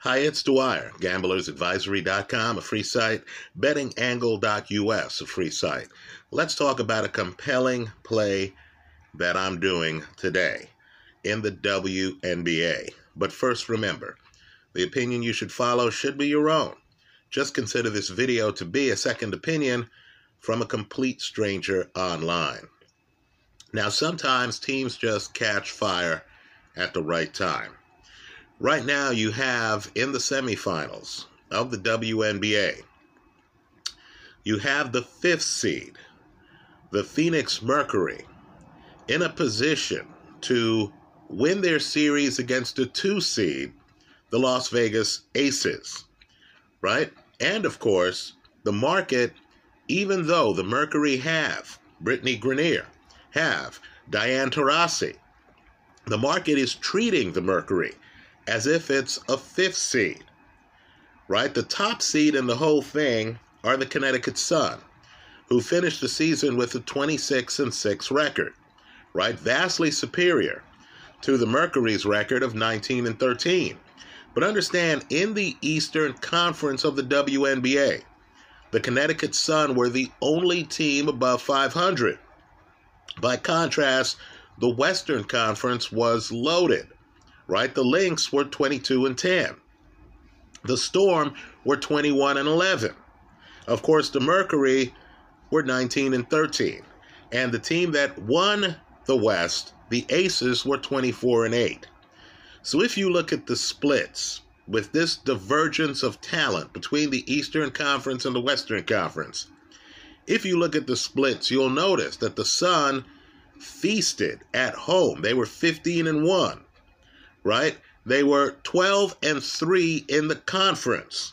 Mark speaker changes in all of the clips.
Speaker 1: Hi, it's Dwyer, gamblersadvisory.com, a free site, bettingangle.us, a free site. Let's talk about a compelling play that I'm doing today in the WNBA. But first, remember, the opinion you should follow should be your own. Just consider this video to be a second opinion from a complete stranger online. Now, sometimes teams just catch fire at the right time. Right now, you have in the semifinals of the WNBA, you have the fifth seed, the Phoenix Mercury, in a position to win their series against the two seed, the Las Vegas Aces, right? And of course, the market, even though the Mercury have Brittney Griner, have Diana Taurasi, the market is treating the Mercury as if it's a fifth seed, right? The top seed in the whole thing are the Connecticut Sun, who finished the season with a 26 and 6 record, right? Vastly superior to the Mercury's record of 19 and 13. But understand, in the Eastern Conference of the WNBA, the Connecticut Sun were the only team above 500. By contrast, the Western Conference was loaded right? The Lynx were 22 and 10. The Storm were 21 and 11. Of course, the Mercury were 19 and 13. And the team that won the West, the Aces, were 24 and 8. So if you look at the splits, with this divergence of talent between the Eastern Conference and the Western Conference, if you look at the splits, you'll notice that the Sun feasted at home. They were 15 and 1 right? They were 12 and 3 in the conference.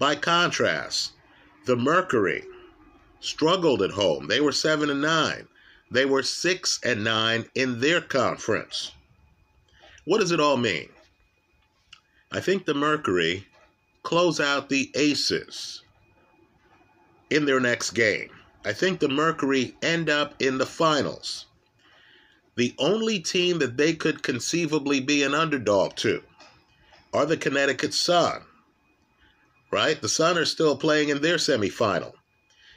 Speaker 1: By contrast, the Mercury struggled at home. They were 7 and 9. They were 6 and 9 in their conference. What does it all mean? I think the Mercury close out the Aces in their next game. I think the Mercury end up in the finals the only team that they could conceivably be an underdog to are the Connecticut Sun. Right? The Sun are still playing in their semifinal.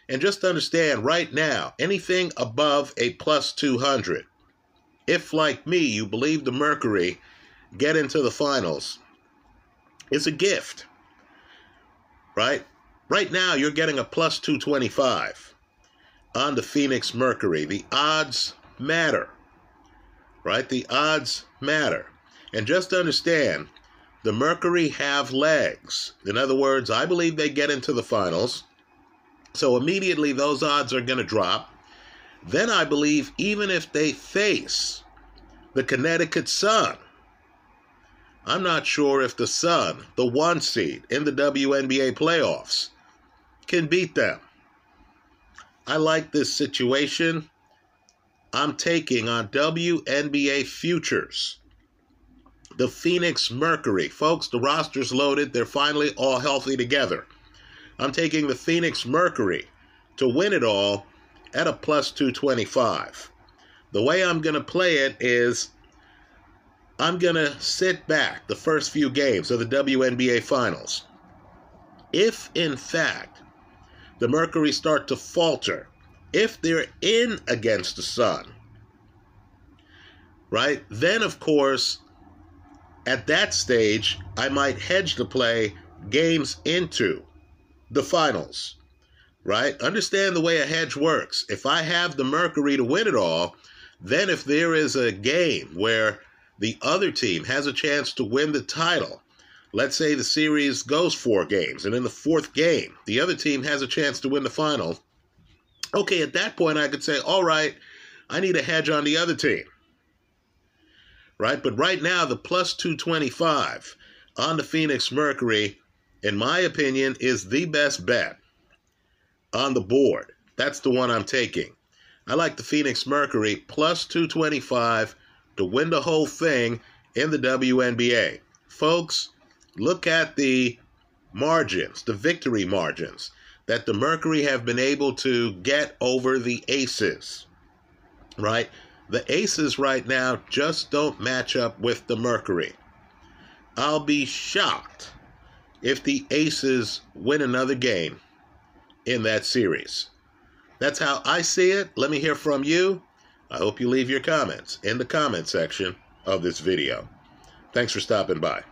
Speaker 1: And just understand right now, anything above a plus 200, if like me, you believe the Mercury get into the finals, is a gift. Right? Right now, you're getting a plus 225 on the Phoenix Mercury. The odds matter right? The odds matter. And just understand, the Mercury have legs. In other words, I believe they get into the finals. So immediately those odds are going to drop. Then I believe even if they face the Connecticut Sun, I'm not sure if the Sun, the one seed in the WNBA playoffs, can beat them. I like this situation. I'm taking on WNBA futures. The Phoenix Mercury. Folks, the roster's loaded. They're finally all healthy together. I'm taking the Phoenix Mercury to win it all at a plus 225. The way I'm going to play it is I'm going to sit back the first few games of the WNBA Finals. If, in fact, the Mercury start to falter if they're in against the Sun, right, then of course, at that stage, I might hedge the play games into the finals, right? Understand the way a hedge works. If I have the Mercury to win it all, then if there is a game where the other team has a chance to win the title, let's say the series goes four games, and in the fourth game, the other team has a chance to win the final, Okay, at that point, I could say, all right, I need a hedge on the other team. Right? But right now, the plus 225 on the Phoenix Mercury, in my opinion, is the best bet on the board. That's the one I'm taking. I like the Phoenix Mercury plus 225 to win the whole thing in the WNBA. Folks, look at the margins, the victory margins that the Mercury have been able to get over the Aces, right? The Aces right now just don't match up with the Mercury. I'll be shocked if the Aces win another game in that series. That's how I see it. Let me hear from you. I hope you leave your comments in the comment section of this video. Thanks for stopping by.